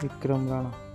¡Qué crom, gano!